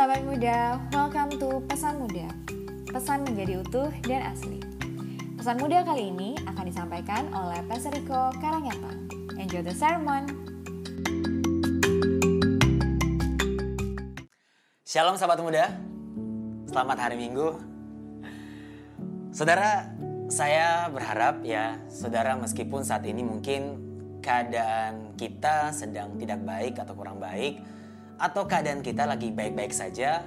sahabat muda, welcome to Pesan Muda. Pesan menjadi utuh dan asli. Pesan muda kali ini akan disampaikan oleh Pastor Riko Karangata. Enjoy the sermon. Shalom sahabat muda, selamat hari Minggu. Saudara, saya berharap ya, saudara meskipun saat ini mungkin keadaan kita sedang tidak baik atau kurang baik, atau keadaan kita lagi baik-baik saja,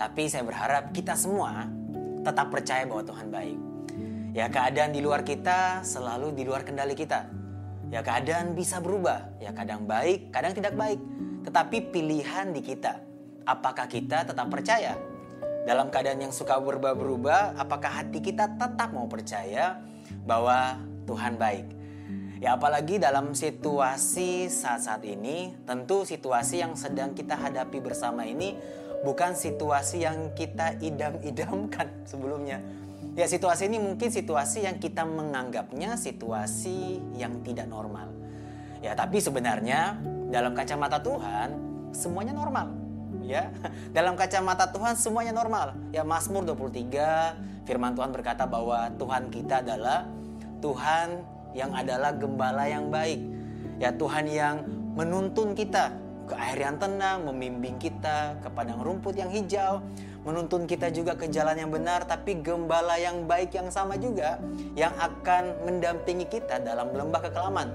tapi saya berharap kita semua tetap percaya bahwa Tuhan baik. Ya keadaan di luar kita selalu di luar kendali kita. Ya keadaan bisa berubah, ya kadang baik, kadang tidak baik. Tetapi pilihan di kita. Apakah kita tetap percaya? Dalam keadaan yang suka berubah-berubah, apakah hati kita tetap mau percaya bahwa Tuhan baik? Ya apalagi dalam situasi saat-saat ini, tentu situasi yang sedang kita hadapi bersama ini bukan situasi yang kita idam-idamkan sebelumnya. Ya situasi ini mungkin situasi yang kita menganggapnya situasi yang tidak normal. Ya tapi sebenarnya dalam kacamata Tuhan semuanya normal. Ya, dalam kacamata Tuhan semuanya normal. Ya Mazmur 23 firman Tuhan berkata bahwa Tuhan kita adalah Tuhan yang adalah gembala yang baik. Ya Tuhan yang menuntun kita ke air yang tenang, membimbing kita ke padang rumput yang hijau, menuntun kita juga ke jalan yang benar, tapi gembala yang baik yang sama juga yang akan mendampingi kita dalam lembah kekelaman.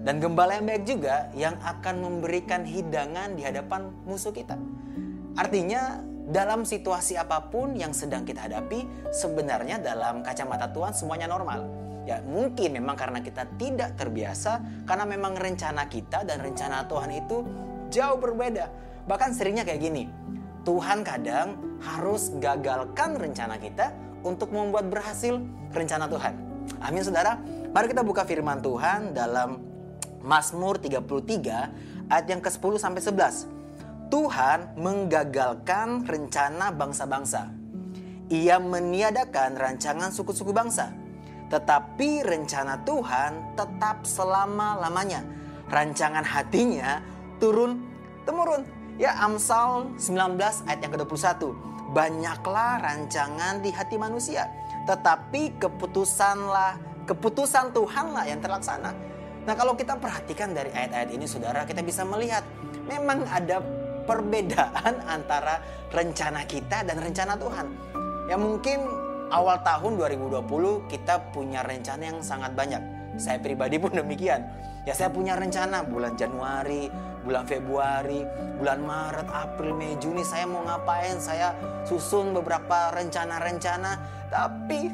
Dan gembala yang baik juga yang akan memberikan hidangan di hadapan musuh kita. Artinya dalam situasi apa pun yang sedang kita hadapi, sebenarnya dalam kacamata Tuhan semuanya normal. Ya mungkin memang karena kita tidak terbiasa, karena memang rencana kita dan rencana Tuhan itu jauh berbeda. Bahkan seringnya kayak gini, Tuhan kadang harus gagalkan rencana kita untuk membuat berhasil rencana Tuhan. Amin saudara. Mari kita buka firman Tuhan dalam Mazmur 33 ayat yang ke-10 sampai 11. Tuhan menggagalkan rencana bangsa-bangsa. Ia meniadakan rancangan suku-suku bangsa tetapi rencana Tuhan tetap selama-lamanya. Rancangan hatinya turun temurun. Ya Amsal 19 ayat yang ke-21. Banyaklah rancangan di hati manusia, tetapi keputusanlah keputusan Tuhanlah yang terlaksana. Nah, kalau kita perhatikan dari ayat-ayat ini Saudara, kita bisa melihat memang ada perbedaan antara rencana kita dan rencana Tuhan. Ya mungkin awal tahun 2020 kita punya rencana yang sangat banyak. Saya pribadi pun demikian. Ya saya punya rencana bulan Januari, bulan Februari, bulan Maret, April, Mei, Juni saya mau ngapain? Saya susun beberapa rencana-rencana, tapi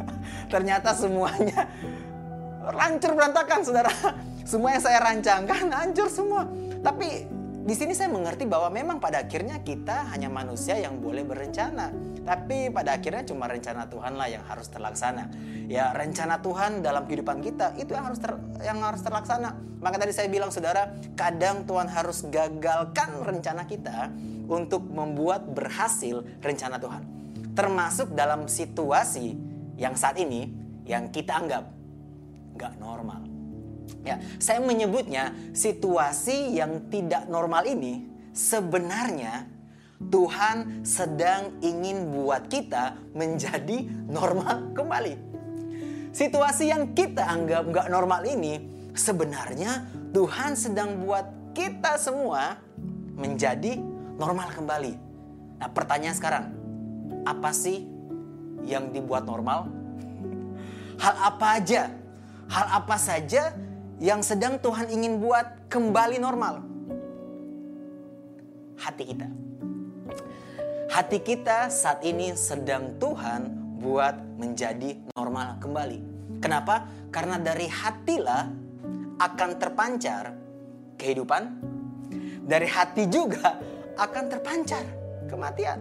ternyata semuanya rancur berantakan, Saudara. Semua yang saya rancangkan hancur semua. Tapi di sini saya mengerti bahwa memang pada akhirnya kita hanya manusia yang boleh berencana. Tapi pada akhirnya cuma rencana Tuhanlah yang harus terlaksana. Ya rencana Tuhan dalam kehidupan kita itu yang harus ter, yang harus terlaksana. Maka tadi saya bilang saudara, kadang Tuhan harus gagalkan rencana kita untuk membuat berhasil rencana Tuhan. Termasuk dalam situasi yang saat ini yang kita anggap nggak normal. Ya, saya menyebutnya situasi yang tidak normal ini sebenarnya Tuhan sedang ingin buat kita menjadi normal kembali. Situasi yang kita anggap nggak normal ini sebenarnya Tuhan sedang buat kita semua menjadi normal kembali. Nah pertanyaan sekarang, apa sih yang dibuat normal? Hal apa aja? Hal apa saja yang sedang Tuhan ingin buat kembali normal. Hati kita. Hati kita saat ini sedang Tuhan buat menjadi normal kembali. Kenapa? Karena dari hatilah akan terpancar kehidupan. Dari hati juga akan terpancar kematian.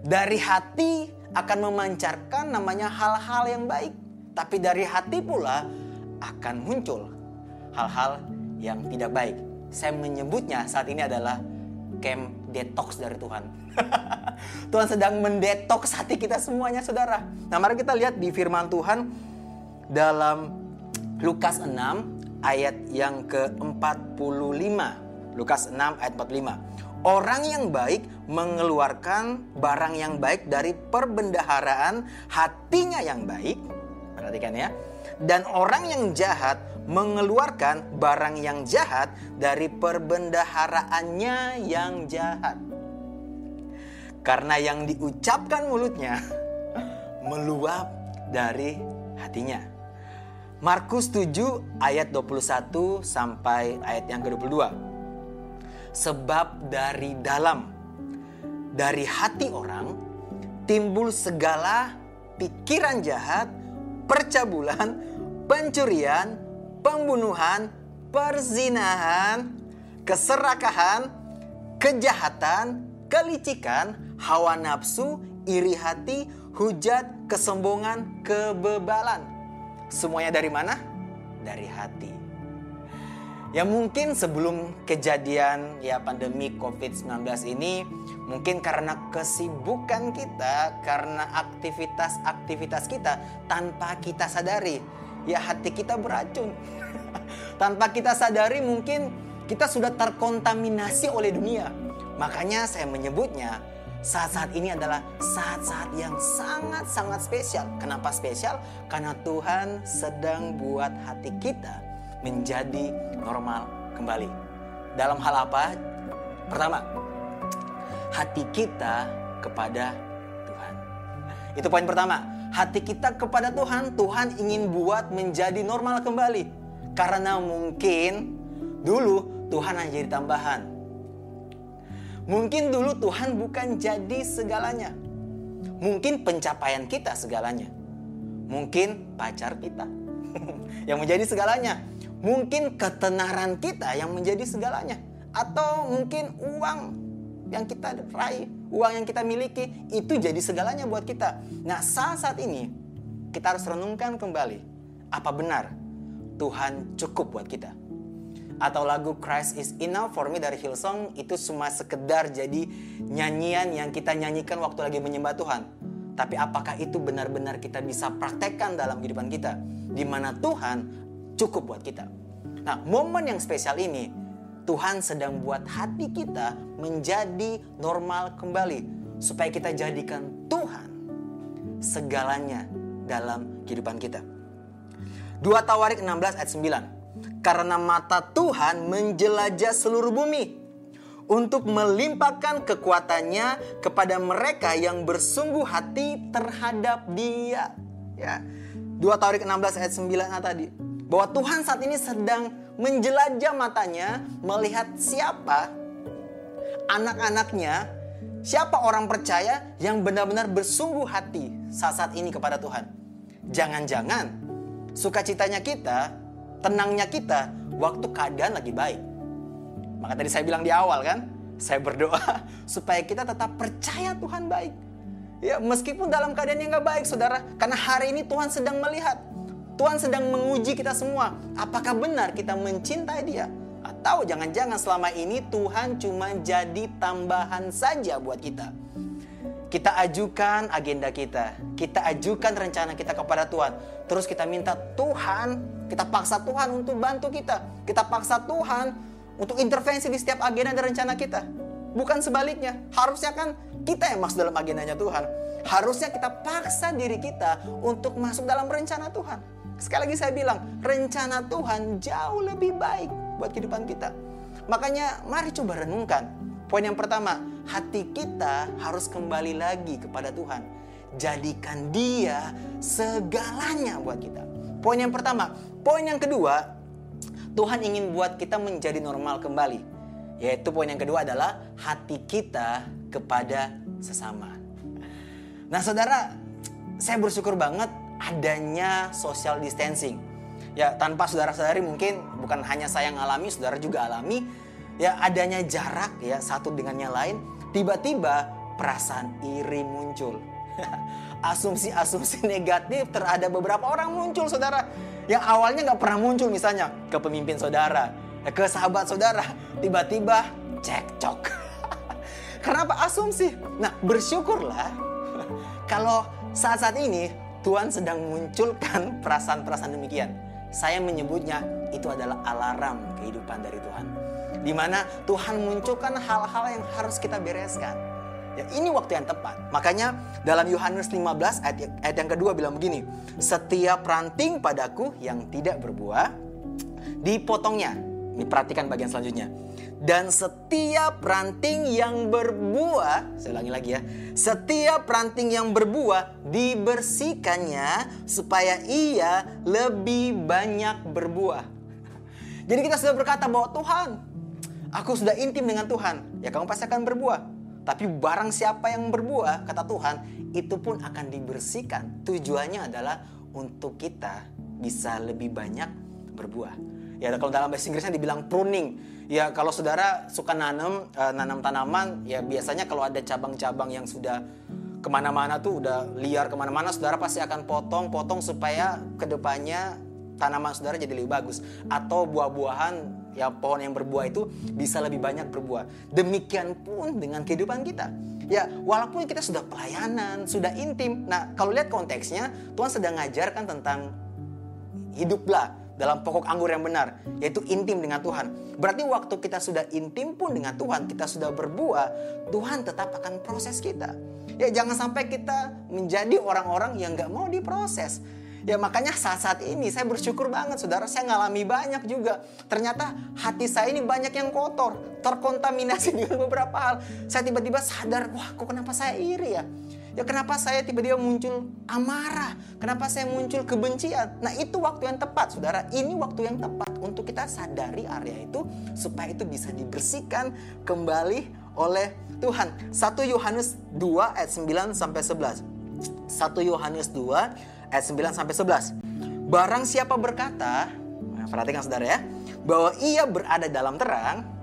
Dari hati akan memancarkan namanya hal-hal yang baik. Tapi dari hati pula akan muncul hal-hal yang tidak baik. Saya menyebutnya saat ini adalah camp detox dari Tuhan. Tuhan sedang mendetoks hati kita semuanya saudara. Nah mari kita lihat di firman Tuhan dalam Lukas 6 ayat yang ke-45. Lukas 6 ayat 45. Orang yang baik mengeluarkan barang yang baik dari perbendaharaan hatinya yang baik. Perhatikan ya. Dan orang yang jahat mengeluarkan barang yang jahat dari perbendaharaannya yang jahat. Karena yang diucapkan mulutnya meluap dari hatinya. Markus 7 ayat 21 sampai ayat yang ke-22 sebab dari dalam dari hati orang timbul segala pikiran jahat, percabulan, pencurian, pembunuhan, perzinahan, keserakahan, kejahatan, kelicikan, hawa nafsu, iri hati, hujat, kesombongan, kebebalan. Semuanya dari mana? Dari hati. Ya mungkin sebelum kejadian ya pandemi COVID-19 ini mungkin karena kesibukan kita, karena aktivitas-aktivitas kita tanpa kita sadari ya hati kita beracun. tanpa kita sadari mungkin kita sudah terkontaminasi oleh dunia. Makanya saya menyebutnya saat-saat ini adalah saat-saat yang sangat-sangat spesial. Kenapa spesial? Karena Tuhan sedang buat hati kita menjadi normal kembali. Dalam hal apa? Pertama, hati kita kepada Tuhan. Itu poin pertama. Hati kita kepada Tuhan, Tuhan ingin buat menjadi normal kembali. Karena mungkin dulu Tuhan hanya jadi tambahan. Mungkin dulu Tuhan bukan jadi segalanya. Mungkin pencapaian kita segalanya. Mungkin pacar kita yang menjadi segalanya. Mungkin ketenaran kita yang menjadi segalanya. Atau mungkin uang yang kita raih, uang yang kita miliki, itu jadi segalanya buat kita. Nah saat-saat ini, kita harus renungkan kembali. Apa benar Tuhan cukup buat kita? Atau lagu Christ is enough for me dari Hillsong itu cuma sekedar jadi nyanyian yang kita nyanyikan waktu lagi menyembah Tuhan. Tapi apakah itu benar-benar kita bisa praktekkan dalam kehidupan kita? Di mana Tuhan cukup buat kita. Nah, momen yang spesial ini, Tuhan sedang buat hati kita menjadi normal kembali. Supaya kita jadikan Tuhan segalanya dalam kehidupan kita. 2 Tawarik 16 ayat 9. Karena mata Tuhan menjelajah seluruh bumi untuk melimpahkan kekuatannya kepada mereka yang bersungguh hati terhadap Dia. Ya. 2 Tawarik 16 ayat 9 tadi bahwa Tuhan saat ini sedang menjelajah matanya melihat siapa anak-anaknya, siapa orang percaya yang benar-benar bersungguh hati saat-saat ini kepada Tuhan. Jangan-jangan sukacitanya kita, tenangnya kita waktu keadaan lagi baik. Maka tadi saya bilang di awal kan, saya berdoa supaya kita tetap percaya Tuhan baik. Ya, meskipun dalam keadaan yang gak baik, saudara, karena hari ini Tuhan sedang melihat Tuhan sedang menguji kita semua. Apakah benar kita mencintai Dia? Atau jangan-jangan selama ini Tuhan cuma jadi tambahan saja buat kita. Kita ajukan agenda kita, kita ajukan rencana kita kepada Tuhan. Terus kita minta Tuhan, kita paksa Tuhan untuk bantu kita. Kita paksa Tuhan untuk intervensi di setiap agenda dan rencana kita. Bukan sebaliknya. Harusnya kan kita yang masuk dalam agendanya Tuhan. Harusnya kita paksa diri kita untuk masuk dalam rencana Tuhan. Sekali lagi saya bilang, rencana Tuhan jauh lebih baik buat kehidupan kita. Makanya mari coba renungkan. Poin yang pertama, hati kita harus kembali lagi kepada Tuhan. Jadikan dia segalanya buat kita. Poin yang pertama. Poin yang kedua, Tuhan ingin buat kita menjadi normal kembali. Yaitu poin yang kedua adalah hati kita kepada sesama. Nah saudara, saya bersyukur banget adanya social distancing. Ya, tanpa saudara-saudari mungkin bukan hanya saya yang alami, saudara juga alami. Ya, adanya jarak ya satu dengan yang lain, tiba-tiba perasaan iri muncul. Asumsi-asumsi negatif terhadap beberapa orang muncul, saudara. Yang awalnya nggak pernah muncul misalnya ke pemimpin saudara, ke sahabat saudara, tiba-tiba cekcok. Kenapa asumsi? Nah, bersyukurlah kalau saat-saat ini Tuhan sedang munculkan perasaan-perasaan demikian. Saya menyebutnya itu adalah alarm kehidupan dari Tuhan. Di mana Tuhan munculkan hal-hal yang harus kita bereskan. Ya, ini waktu yang tepat. Makanya dalam Yohanes 15 ayat, ayat yang kedua bilang begini, "Setiap ranting padaku yang tidak berbuah dipotongnya." Ini perhatikan bagian selanjutnya. Dan setiap ranting yang berbuah, saya ulangi lagi ya. Setiap ranting yang berbuah dibersihkannya supaya ia lebih banyak berbuah. Jadi kita sudah berkata bahwa Tuhan, aku sudah intim dengan Tuhan. Ya kamu pasti akan berbuah. Tapi barang siapa yang berbuah, kata Tuhan, itu pun akan dibersihkan. Tujuannya adalah untuk kita bisa lebih banyak berbuah. Ya kalau dalam bahasa Inggrisnya dibilang pruning Ya kalau saudara suka nanam uh, nanam tanaman, ya biasanya kalau ada cabang-cabang yang sudah ke mana-mana tuh udah liar ke mana-mana, saudara pasti akan potong-potong supaya ke depannya tanaman saudara jadi lebih bagus. Atau buah-buahan ya pohon yang berbuah itu bisa lebih banyak berbuah. Demikian pun dengan kehidupan kita. Ya, walaupun kita sudah pelayanan, sudah intim. Nah, kalau lihat konteksnya, Tuhan sedang ngajarkan tentang hiduplah dalam pokok anggur yang benar, yaitu intim dengan Tuhan. Berarti waktu kita sudah intim pun dengan Tuhan, kita sudah berbuah, Tuhan tetap akan proses kita. Ya jangan sampai kita menjadi orang-orang yang gak mau diproses. Ya makanya saat-saat ini saya bersyukur banget saudara saya ngalami banyak juga. Ternyata hati saya ini banyak yang kotor, terkontaminasi dengan beberapa hal. Saya tiba-tiba sadar, wah kok kenapa saya iri ya? Ya kenapa saya tiba-tiba muncul amarah? Kenapa saya muncul kebencian? Nah itu waktu yang tepat saudara. Ini waktu yang tepat untuk kita sadari area itu supaya itu bisa dibersihkan kembali oleh Tuhan. 1 Yohanes 2 ayat 9 sampai 11. 1 Yohanes 2 ayat 9 sampai 11. Barang siapa berkata, perhatikan saudara ya, bahwa ia berada dalam terang,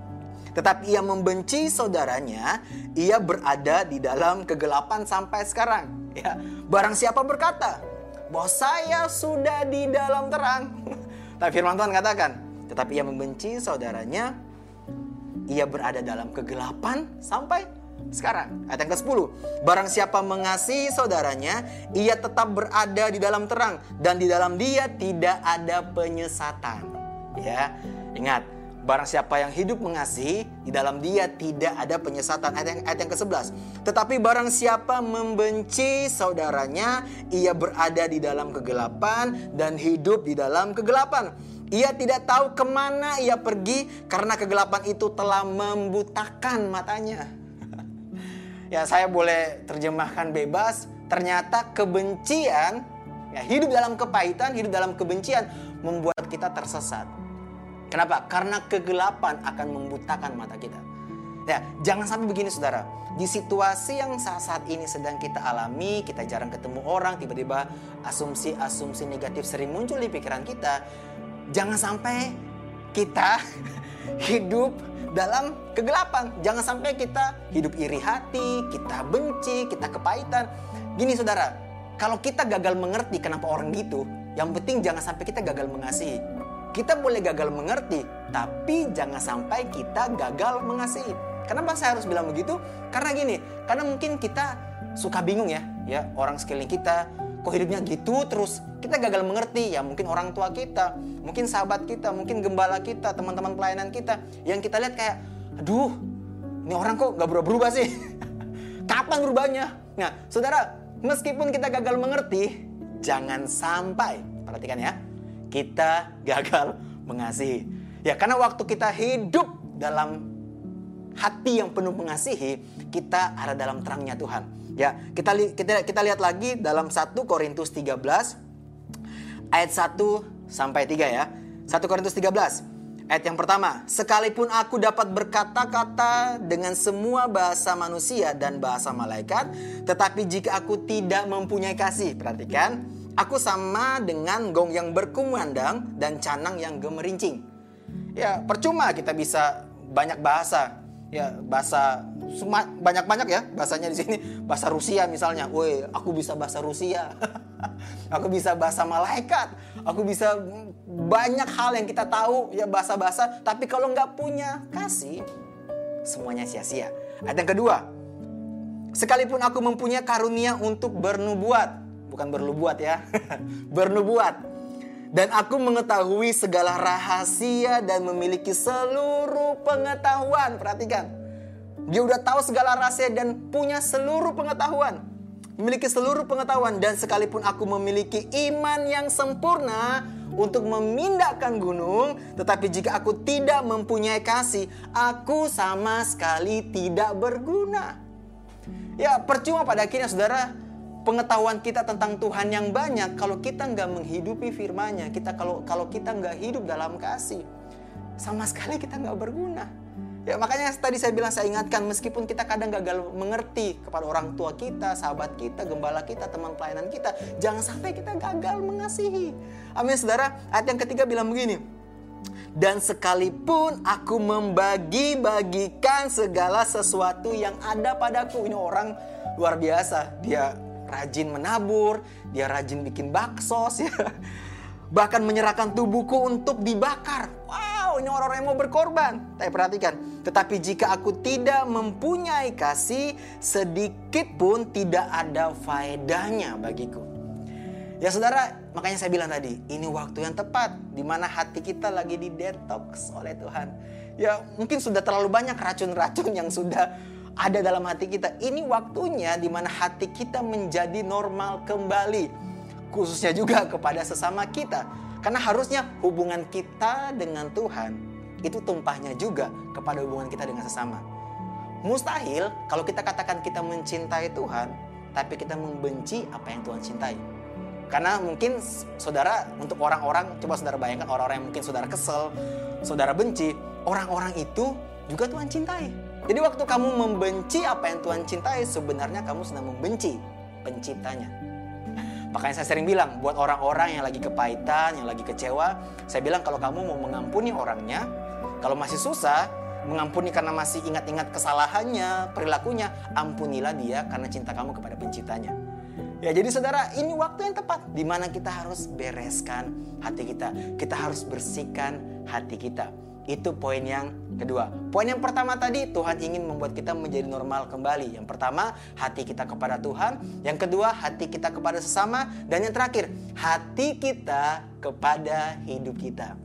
tetapi ia membenci saudaranya, ia berada di dalam kegelapan sampai sekarang. Ya, barang siapa berkata bahwa saya sudah di dalam terang. Tapi firman Tuhan katakan, tetapi ia membenci saudaranya, ia berada dalam kegelapan sampai sekarang. Ayat yang ke-10. Barang siapa mengasihi saudaranya, ia tetap berada di dalam terang dan di dalam dia tidak ada penyesatan. Ya, ingat, Barang siapa yang hidup mengasihi, di dalam dia tidak ada penyesatan. Ayat yang, ayat yang ke-11. Tetapi barang siapa membenci saudaranya, ia berada di dalam kegelapan dan hidup di dalam kegelapan. Ia tidak tahu ke mana ia pergi karena kegelapan itu telah membutakan matanya. ya saya boleh terjemahkan bebas. Ternyata kebencian, ya, hidup dalam kepahitan, hidup dalam kebencian membuat kita tersesat Kenapa? Karena kegelapan akan membutakan mata kita. Ya, jangan sampai begini saudara. Di situasi yang saat-saat ini sedang kita alami, kita jarang ketemu orang, tiba-tiba asumsi-asumsi negatif sering muncul di pikiran kita. Jangan sampai kita hidup dalam kegelapan. Jangan sampai kita hidup iri hati, kita benci, kita kepahitan. Gini saudara, kalau kita gagal mengerti kenapa orang gitu, yang penting jangan sampai kita gagal mengasihi. Kita boleh gagal mengerti, tapi jangan sampai kita gagal mengasihi. Kenapa saya harus bilang begitu? Karena gini, karena mungkin kita suka bingung ya, ya orang sekeliling kita kok hidupnya gitu terus kita gagal mengerti ya mungkin orang tua kita mungkin sahabat kita mungkin gembala kita teman-teman pelayanan kita yang kita lihat kayak aduh ini orang kok gak berubah-berubah sih kapan berubahnya nah saudara meskipun kita gagal mengerti jangan sampai perhatikan ya kita gagal mengasihi. Ya, karena waktu kita hidup dalam hati yang penuh mengasihi, kita ada dalam terangnya Tuhan. Ya, kita kita kita lihat lagi dalam 1 Korintus 13 ayat 1 sampai 3 ya. 1 Korintus 13 Ayat yang pertama, sekalipun aku dapat berkata-kata dengan semua bahasa manusia dan bahasa malaikat, tetapi jika aku tidak mempunyai kasih, perhatikan, Aku sama dengan gong yang berkumandang dan canang yang gemerincing. Ya, percuma kita bisa banyak bahasa. Ya, bahasa banyak-banyak ya bahasanya di sini. Bahasa Rusia misalnya. Woi, aku bisa bahasa Rusia. aku bisa bahasa malaikat. Aku bisa banyak hal yang kita tahu ya bahasa-bahasa. Tapi kalau nggak punya kasih, semuanya sia-sia. Ayat yang kedua, sekalipun aku mempunyai karunia untuk bernubuat bukan bernubuat ya, bernubuat Dan aku mengetahui segala rahasia dan memiliki seluruh pengetahuan. Perhatikan. Dia udah tahu segala rahasia dan punya seluruh pengetahuan. Memiliki seluruh pengetahuan dan sekalipun aku memiliki iman yang sempurna untuk memindahkan gunung, tetapi jika aku tidak mempunyai kasih, aku sama sekali tidak berguna. Ya, percuma pada akhirnya saudara pengetahuan kita tentang Tuhan yang banyak kalau kita nggak menghidupi firman-Nya, kita kalau kalau kita nggak hidup dalam kasih, sama sekali kita nggak berguna. Ya makanya tadi saya bilang saya ingatkan meskipun kita kadang gagal mengerti kepada orang tua kita, sahabat kita, gembala kita, teman pelayanan kita, jangan sampai kita gagal mengasihi. Amin saudara. Ayat yang ketiga bilang begini. Dan sekalipun aku membagi-bagikan segala sesuatu yang ada padaku. Ini orang luar biasa. Dia rajin menabur, dia rajin bikin bakso, ya. bahkan menyerahkan tubuhku untuk dibakar. Wow, ini orang-orang yang mau berkorban. Tapi perhatikan, tetapi jika aku tidak mempunyai kasih, sedikit pun tidak ada faedahnya bagiku. Ya saudara, makanya saya bilang tadi, ini waktu yang tepat di mana hati kita lagi di detox oleh Tuhan. Ya mungkin sudah terlalu banyak racun-racun yang sudah ada dalam hati kita. Ini waktunya di mana hati kita menjadi normal kembali. Khususnya juga kepada sesama kita. Karena harusnya hubungan kita dengan Tuhan itu tumpahnya juga kepada hubungan kita dengan sesama. Mustahil kalau kita katakan kita mencintai Tuhan, tapi kita membenci apa yang Tuhan cintai. Karena mungkin saudara untuk orang-orang, coba saudara bayangkan orang-orang yang mungkin saudara kesel, saudara benci, orang-orang itu juga Tuhan cintai. Jadi waktu kamu membenci apa yang Tuhan cintai, sebenarnya kamu sedang membenci penciptanya. Makanya saya sering bilang, buat orang-orang yang lagi kepahitan, yang lagi kecewa, saya bilang kalau kamu mau mengampuni orangnya, kalau masih susah, mengampuni karena masih ingat-ingat kesalahannya, perilakunya, ampunilah dia karena cinta kamu kepada penciptanya. Ya jadi saudara, ini waktu yang tepat di mana kita harus bereskan hati kita. Kita harus bersihkan hati kita. Itu poin yang kedua. Poin yang pertama tadi, Tuhan ingin membuat kita menjadi normal kembali. Yang pertama, hati kita kepada Tuhan. Yang kedua, hati kita kepada sesama. Dan yang terakhir, hati kita kepada hidup kita.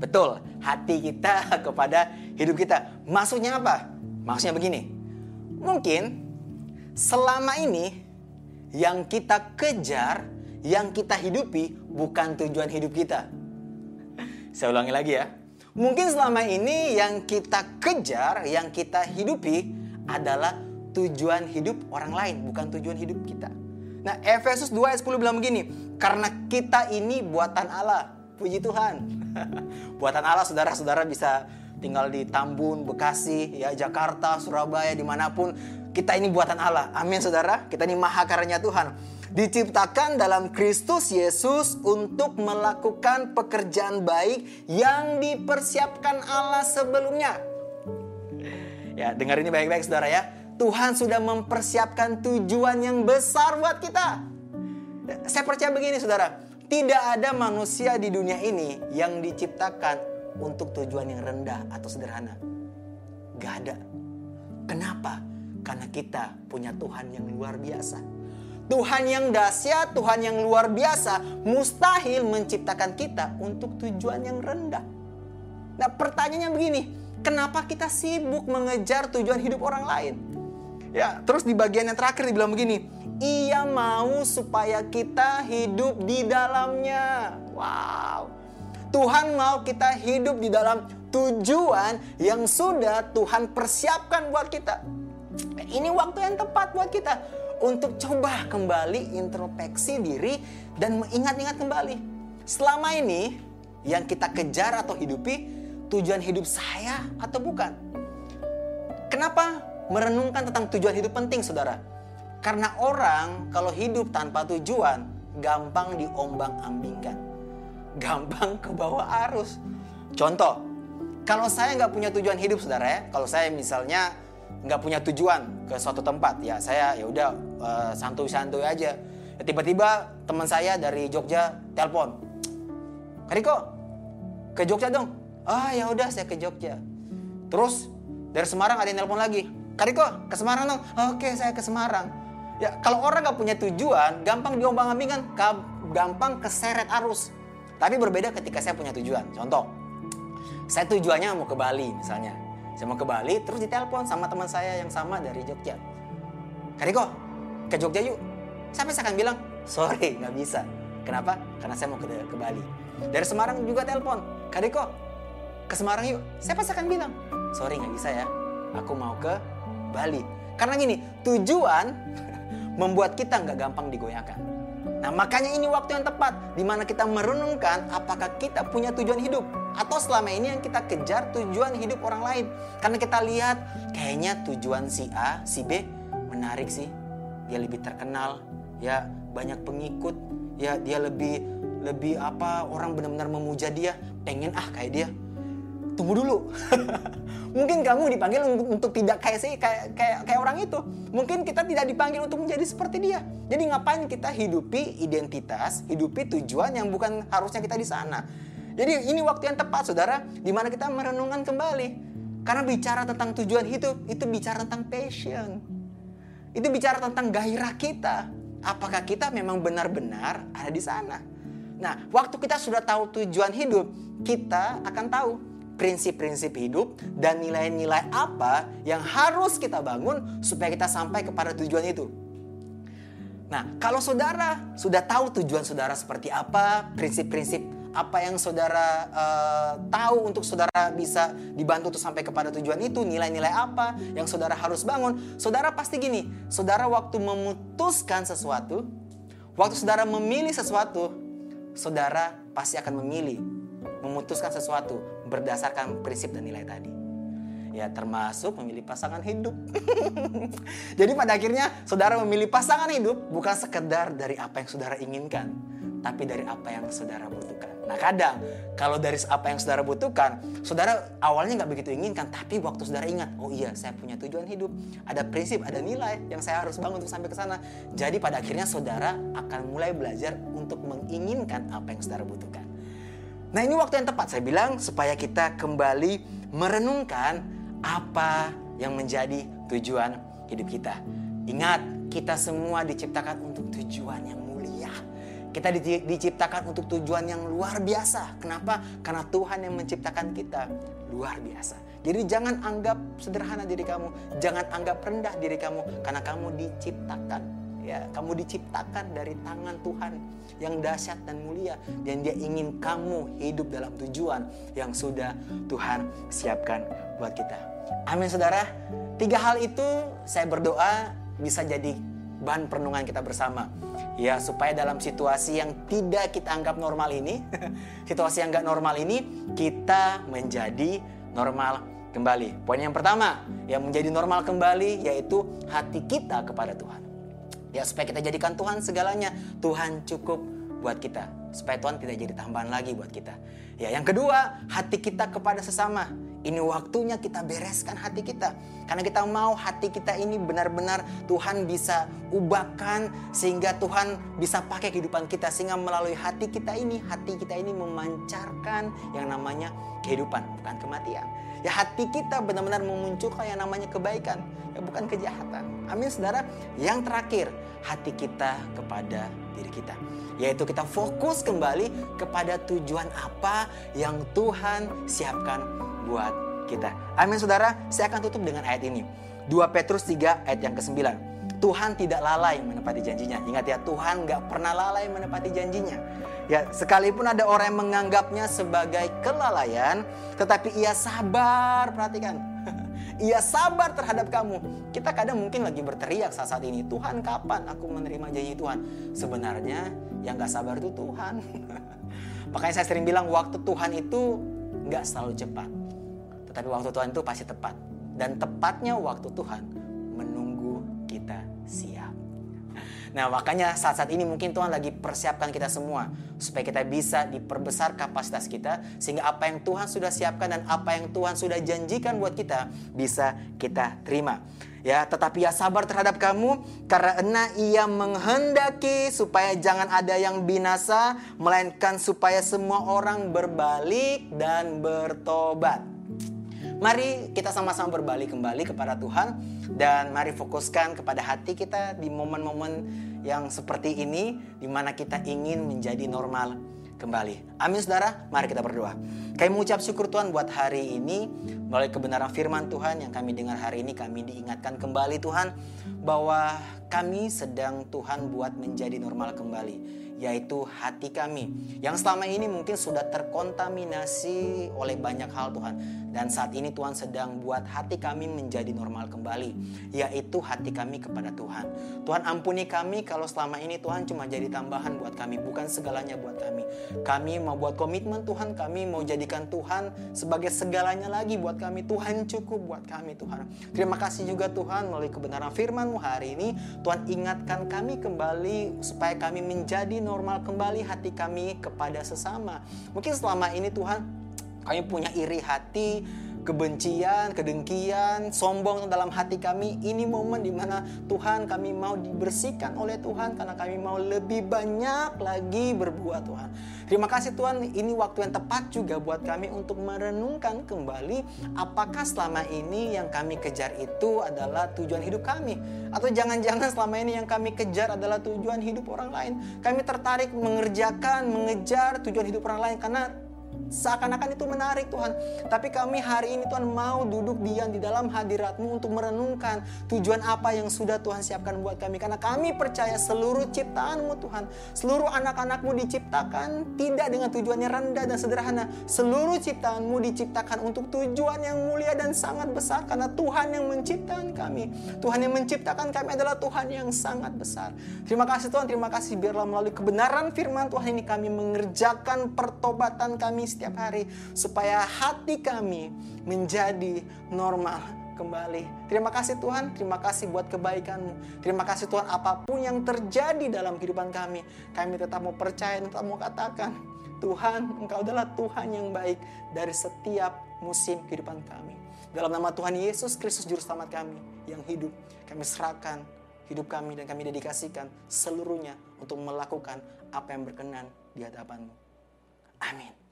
Betul, hati kita kepada hidup kita. Maksudnya apa? Maksudnya begini. Mungkin selama ini yang kita kejar, yang kita hidupi bukan tujuan hidup kita. Saya ulangi lagi ya Mungkin selama ini yang kita kejar, yang kita hidupi adalah tujuan hidup orang lain, bukan tujuan hidup kita. Nah, Efesus 2 ayat 10 bilang begini, karena kita ini buatan Allah. Puji Tuhan. buatan Allah, saudara-saudara bisa tinggal di Tambun, Bekasi, ya Jakarta, Surabaya, di mana pun. Kita ini buatan Allah. Amin, saudara. Kita ini maha karunia Tuhan diciptakan dalam Kristus Yesus untuk melakukan pekerjaan baik yang dipersiapkan Allah sebelumnya. Ya, dengar ini baik-baik saudara ya. Tuhan sudah mempersiapkan tujuan yang besar buat kita. Saya percaya begini saudara, tidak ada manusia di dunia ini yang diciptakan untuk tujuan yang rendah atau sederhana. Gak ada. Kenapa? Karena kita punya Tuhan yang luar biasa. Tuhan yang dahsyat, Tuhan yang luar biasa, mustahil menciptakan kita untuk tujuan yang rendah. Nah, pertanyaannya begini, kenapa kita sibuk mengejar tujuan hidup orang lain? Ya, terus di bagian yang terakhir dibilang begini, ia mau supaya kita hidup di dalamnya. Wow. Tuhan mau kita hidup di dalam tujuan yang sudah Tuhan persiapkan buat kita. Ini waktu yang tepat buat kita untuk coba kembali introspeksi diri dan mengingat-ingat kembali. Selama ini yang kita kejar atau hidupi tujuan hidup saya atau bukan? Kenapa merenungkan tentang tujuan hidup penting, saudara? Karena orang kalau hidup tanpa tujuan gampang diombang-ambingkan, gampang ke bawah arus. Contoh, kalau saya nggak punya tujuan hidup, saudara ya, kalau saya misalnya nggak punya tujuan ke suatu tempat. Ya saya ya udah uh, santuy-santuy aja. Ya, tiba-tiba teman saya dari Jogja telepon Kariko ke Jogja dong. Ah ya udah saya ke Jogja. Terus dari Semarang ada yang telepon lagi Kariko ke Semarang dong. Oke saya ke Semarang. Ya kalau orang nggak punya tujuan gampang diombang-ambingkan gampang keseret arus. Tapi berbeda ketika saya punya tujuan. Contoh, saya tujuannya mau ke Bali misalnya. Saya mau ke Bali, terus ditelepon sama teman saya yang sama dari Jogja. Kariko, ke Jogja yuk. Saya pasti akan bilang, sorry nggak bisa. Kenapa? Karena saya mau ke, ke Bali. Dari Semarang juga telepon, Kariko, ke Semarang yuk. Saya pasti akan bilang, sorry nggak bisa ya. Aku mau ke Bali. Karena gini, tujuan membuat kita nggak gampang digoyahkan. Nah makanya ini waktu yang tepat di mana kita merenungkan apakah kita punya tujuan hidup atau selama ini yang kita kejar tujuan hidup orang lain. Karena kita lihat kayaknya tujuan si A, si B menarik sih. Dia lebih terkenal, ya banyak pengikut, ya dia lebih lebih apa orang benar-benar memuja dia, pengen ah kayak dia. Tunggu dulu. Mungkin kamu dipanggil untuk, untuk tidak kayak sih kayak, kayak kayak orang itu. Mungkin kita tidak dipanggil untuk menjadi seperti dia. Jadi ngapain kita hidupi identitas, hidupi tujuan yang bukan harusnya kita di sana. Jadi ini waktu yang tepat saudara, di mana kita merenungkan kembali. Karena bicara tentang tujuan hidup, itu bicara tentang passion. Itu bicara tentang gairah kita. Apakah kita memang benar-benar ada di sana? Nah, waktu kita sudah tahu tujuan hidup, kita akan tahu prinsip-prinsip hidup dan nilai-nilai apa yang harus kita bangun supaya kita sampai kepada tujuan itu. Nah, kalau saudara sudah tahu tujuan saudara seperti apa, prinsip-prinsip apa yang saudara uh, tahu untuk saudara bisa dibantu untuk sampai kepada tujuan itu, nilai-nilai apa yang saudara harus bangun, saudara pasti gini, saudara waktu memutuskan sesuatu, waktu saudara memilih sesuatu, saudara pasti akan memilih memutuskan sesuatu berdasarkan prinsip dan nilai tadi. Ya termasuk memilih pasangan hidup. Jadi pada akhirnya saudara memilih pasangan hidup bukan sekedar dari apa yang saudara inginkan. Tapi dari apa yang saudara butuhkan. Nah kadang kalau dari apa yang saudara butuhkan, saudara awalnya nggak begitu inginkan, tapi waktu saudara ingat, oh iya saya punya tujuan hidup, ada prinsip, ada nilai yang saya harus bangun untuk sampai ke sana. Jadi pada akhirnya saudara akan mulai belajar untuk menginginkan apa yang saudara butuhkan. Nah ini waktu yang tepat saya bilang supaya kita kembali merenungkan apa yang menjadi tujuan hidup kita. Ingat, kita semua diciptakan untuk tujuan yang mulia. Kita di, diciptakan untuk tujuan yang luar biasa. Kenapa? Karena Tuhan yang menciptakan kita luar biasa. Jadi jangan anggap sederhana diri kamu, jangan anggap rendah diri kamu karena kamu diciptakan ya kamu diciptakan dari tangan Tuhan yang dahsyat dan mulia dan dia ingin kamu hidup dalam tujuan yang sudah Tuhan siapkan buat kita. Amin saudara. Tiga hal itu saya berdoa bisa jadi bahan perenungan kita bersama. Ya supaya dalam situasi yang tidak kita anggap normal ini, situasi yang gak normal ini kita menjadi normal kembali. Poin yang pertama yang menjadi normal kembali yaitu hati kita kepada Tuhan. Ya supaya kita jadikan Tuhan segalanya. Tuhan cukup buat kita. Supaya Tuhan tidak jadi tambahan lagi buat kita. Ya yang kedua, hati kita kepada sesama. Ini waktunya kita bereskan hati kita. Karena kita mau hati kita ini benar-benar Tuhan bisa ubahkan sehingga Tuhan bisa pakai kehidupan kita. Sehingga melalui hati kita ini, hati kita ini memancarkan yang namanya kehidupan, bukan kematian. Ya hati kita benar-benar memunculkan yang namanya kebaikan, ya bukan kejahatan. Amin saudara. Yang terakhir, hati kita kepada diri kita. Yaitu kita fokus kembali kepada tujuan apa yang Tuhan siapkan buat kita. Amin saudara. Saya akan tutup dengan ayat ini. 2 Petrus 3 ayat yang ke-9. Tuhan tidak lalai menepati janjinya. Ingat ya, Tuhan gak pernah lalai menepati janjinya. Ya, sekalipun ada orang yang menganggapnya sebagai kelalaian, tetapi ia sabar, perhatikan. ia sabar terhadap kamu. Kita kadang mungkin lagi berteriak saat saat ini, Tuhan kapan aku menerima janji Tuhan? Sebenarnya yang gak sabar itu Tuhan. Makanya saya sering bilang waktu Tuhan itu gak selalu cepat. Tetapi waktu Tuhan itu pasti tepat. Dan tepatnya waktu Tuhan menunggu siap. Nah makanya saat-saat ini mungkin Tuhan lagi persiapkan kita semua supaya kita bisa diperbesar kapasitas kita sehingga apa yang Tuhan sudah siapkan dan apa yang Tuhan sudah janjikan buat kita bisa kita terima. Ya, tetapi ya sabar terhadap kamu karena ia menghendaki supaya jangan ada yang binasa melainkan supaya semua orang berbalik dan bertobat. Mari kita sama-sama berbalik kembali kepada Tuhan dan mari fokuskan kepada hati kita di momen-momen yang seperti ini di mana kita ingin menjadi normal kembali. Amin saudara, mari kita berdoa. Kami mengucap syukur Tuhan buat hari ini melalui kebenaran firman Tuhan yang kami dengar hari ini kami diingatkan kembali Tuhan bahwa kami sedang Tuhan buat menjadi normal kembali yaitu hati kami yang selama ini mungkin sudah terkontaminasi oleh banyak hal Tuhan. Dan saat ini Tuhan sedang buat hati kami menjadi normal kembali yaitu hati kami kepada Tuhan. Tuhan ampuni kami kalau selama ini Tuhan cuma jadi tambahan buat kami bukan segalanya buat kami. Kami mau buat komitmen Tuhan kami mau jadikan Tuhan sebagai segalanya lagi buat kami. Tuhan cukup buat kami Tuhan. Terima kasih juga Tuhan melalui kebenaran firman-Mu hari ini. Tuhan ingatkan kami kembali supaya kami menjadi normal kembali hati kami kepada sesama. Mungkin selama ini Tuhan kami punya iri hati, kebencian, kedengkian, sombong dalam hati kami. Ini momen di mana Tuhan kami mau dibersihkan oleh Tuhan karena kami mau lebih banyak lagi berbuat Tuhan. Terima kasih Tuhan, ini waktu yang tepat juga buat kami untuk merenungkan kembali apakah selama ini yang kami kejar itu adalah tujuan hidup kami atau jangan-jangan selama ini yang kami kejar adalah tujuan hidup orang lain. Kami tertarik mengerjakan, mengejar tujuan hidup orang lain karena seakan-akan itu menarik Tuhan. Tapi kami hari ini Tuhan mau duduk diam di dalam hadiratmu untuk merenungkan tujuan apa yang sudah Tuhan siapkan buat kami. Karena kami percaya seluruh ciptaanmu Tuhan. Seluruh anak-anakmu diciptakan tidak dengan tujuan yang rendah dan sederhana. Seluruh ciptaanmu diciptakan untuk tujuan yang mulia dan sangat besar. Karena Tuhan yang menciptakan kami. Tuhan yang menciptakan kami adalah Tuhan yang sangat besar. Terima kasih Tuhan, terima kasih biarlah melalui kebenaran firman Tuhan ini kami mengerjakan pertobatan kami setiap hari supaya hati kami menjadi normal kembali. Terima kasih Tuhan, terima kasih buat kebaikanmu. Terima kasih Tuhan apa pun yang terjadi dalam kehidupan kami, kami tetap mau percaya, tetap mau katakan, Tuhan, Engkau adalah Tuhan yang baik dari setiap musim kehidupan kami. Dalam nama Tuhan Yesus Kristus Juru Selamat kami yang hidup, kami serahkan hidup kami dan kami dedikasikan seluruhnya untuk melakukan apa yang berkenan di hadapanmu. Amin.